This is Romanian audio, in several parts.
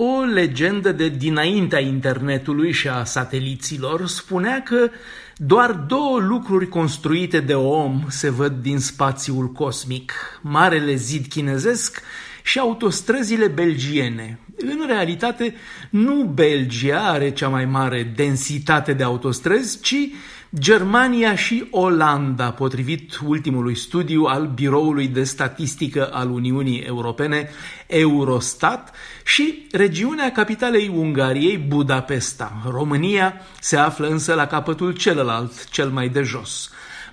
O legendă de dinaintea internetului și a sateliților spunea că doar două lucruri construite de om se văd din spațiul cosmic, Marele Zid chinezesc și autostrăzile belgiene. În realitate, nu Belgia are cea mai mare densitate de autostrăzi, ci Germania și Olanda, potrivit ultimului studiu al Biroului de Statistică al Uniunii Europene, Eurostat, și regiunea capitalei Ungariei, Budapesta. România se află însă la capătul celălalt, cel mai de jos.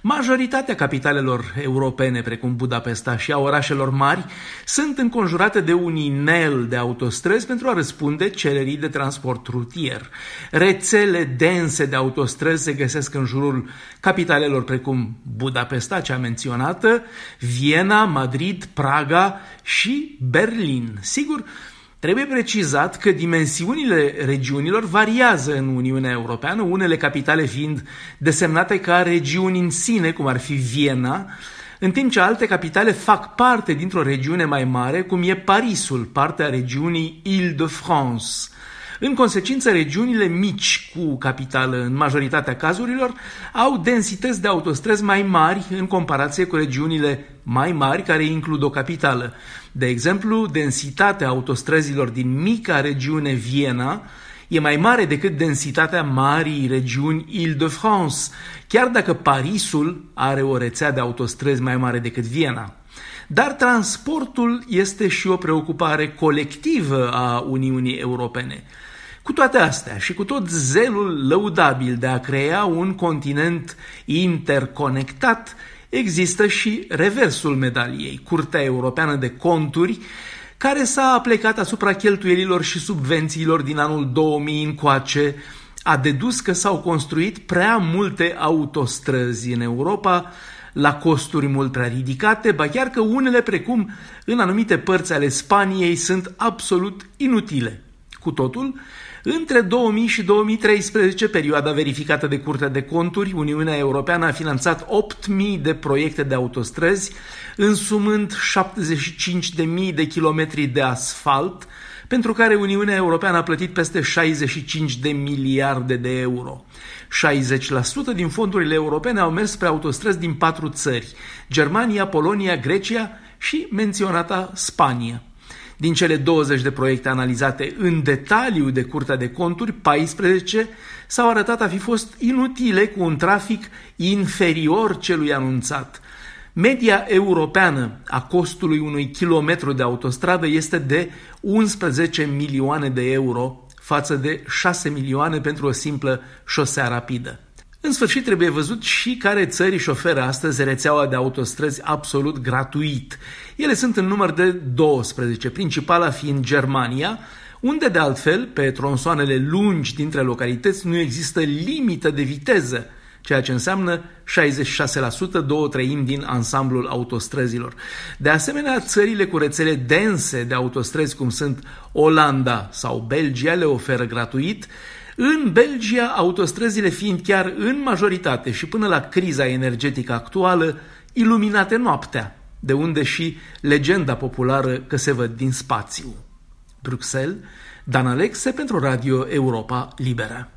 Majoritatea capitalelor europene, precum Budapesta și a orașelor mari, sunt înconjurate de un inel de autostrăzi pentru a răspunde cererii de transport rutier. Rețele dense de autostrăzi se găsesc în jurul capitalelor precum Budapesta, cea menționată, Viena, Madrid, Praga și Berlin. Sigur, Trebuie precizat că dimensiunile regiunilor variază în Uniunea Europeană, unele capitale fiind desemnate ca regiuni în sine, cum ar fi Viena, în timp ce alte capitale fac parte dintr-o regiune mai mare, cum e Parisul, partea regiunii Île-de-France. În consecință, regiunile mici cu capitală în majoritatea cazurilor au densități de autostrăzi mai mari în comparație cu regiunile mai mari care includ o capitală. De exemplu, densitatea autostrăzilor din mica regiune Viena e mai mare decât densitatea marii regiuni Île-de-France, chiar dacă Parisul are o rețea de autostrăzi mai mare decât Viena. Dar transportul este și o preocupare colectivă a Uniunii Europene. Cu toate astea și cu tot zelul lăudabil de a crea un continent interconectat, există și reversul medaliei, Curtea Europeană de Conturi, care s-a plecat asupra cheltuielilor și subvențiilor din anul 2000 încoace, a dedus că s-au construit prea multe autostrăzi în Europa, la costuri mult prea ridicate, ba chiar că unele, precum în anumite părți ale Spaniei, sunt absolut inutile. Cu totul, între 2000 și 2013, perioada verificată de Curtea de Conturi, Uniunea Europeană a finanțat 8.000 de proiecte de autostrăzi, însumând 75.000 de kilometri de asfalt, pentru care Uniunea Europeană a plătit peste 65 de miliarde de euro. 60% din fondurile europene au mers spre autostrăzi din patru țări, Germania, Polonia, Grecia și menționata Spania. Din cele 20 de proiecte analizate în detaliu de Curtea de Conturi, 14 s-au arătat a fi fost inutile cu un trafic inferior celui anunțat. Media europeană a costului unui kilometru de autostradă este de 11 milioane de euro față de 6 milioane pentru o simplă șosea rapidă. În sfârșit, trebuie văzut și care țări își șoferă astăzi rețeaua de autostrăzi absolut gratuit. Ele sunt în număr de 12, principala fiind Germania, unde de altfel, pe tronsoanele lungi dintre localități, nu există limită de viteză, ceea ce înseamnă 66%, două treimi din ansamblul autostrăzilor. De asemenea, țările cu rețele dense de autostrăzi, cum sunt Olanda sau Belgia, le oferă gratuit, în Belgia, autostrăzile fiind chiar în majoritate și până la criza energetică actuală, iluminate noaptea, de unde și legenda populară că se văd din spațiu. Bruxelles, Dan Alexe pentru Radio Europa Liberă.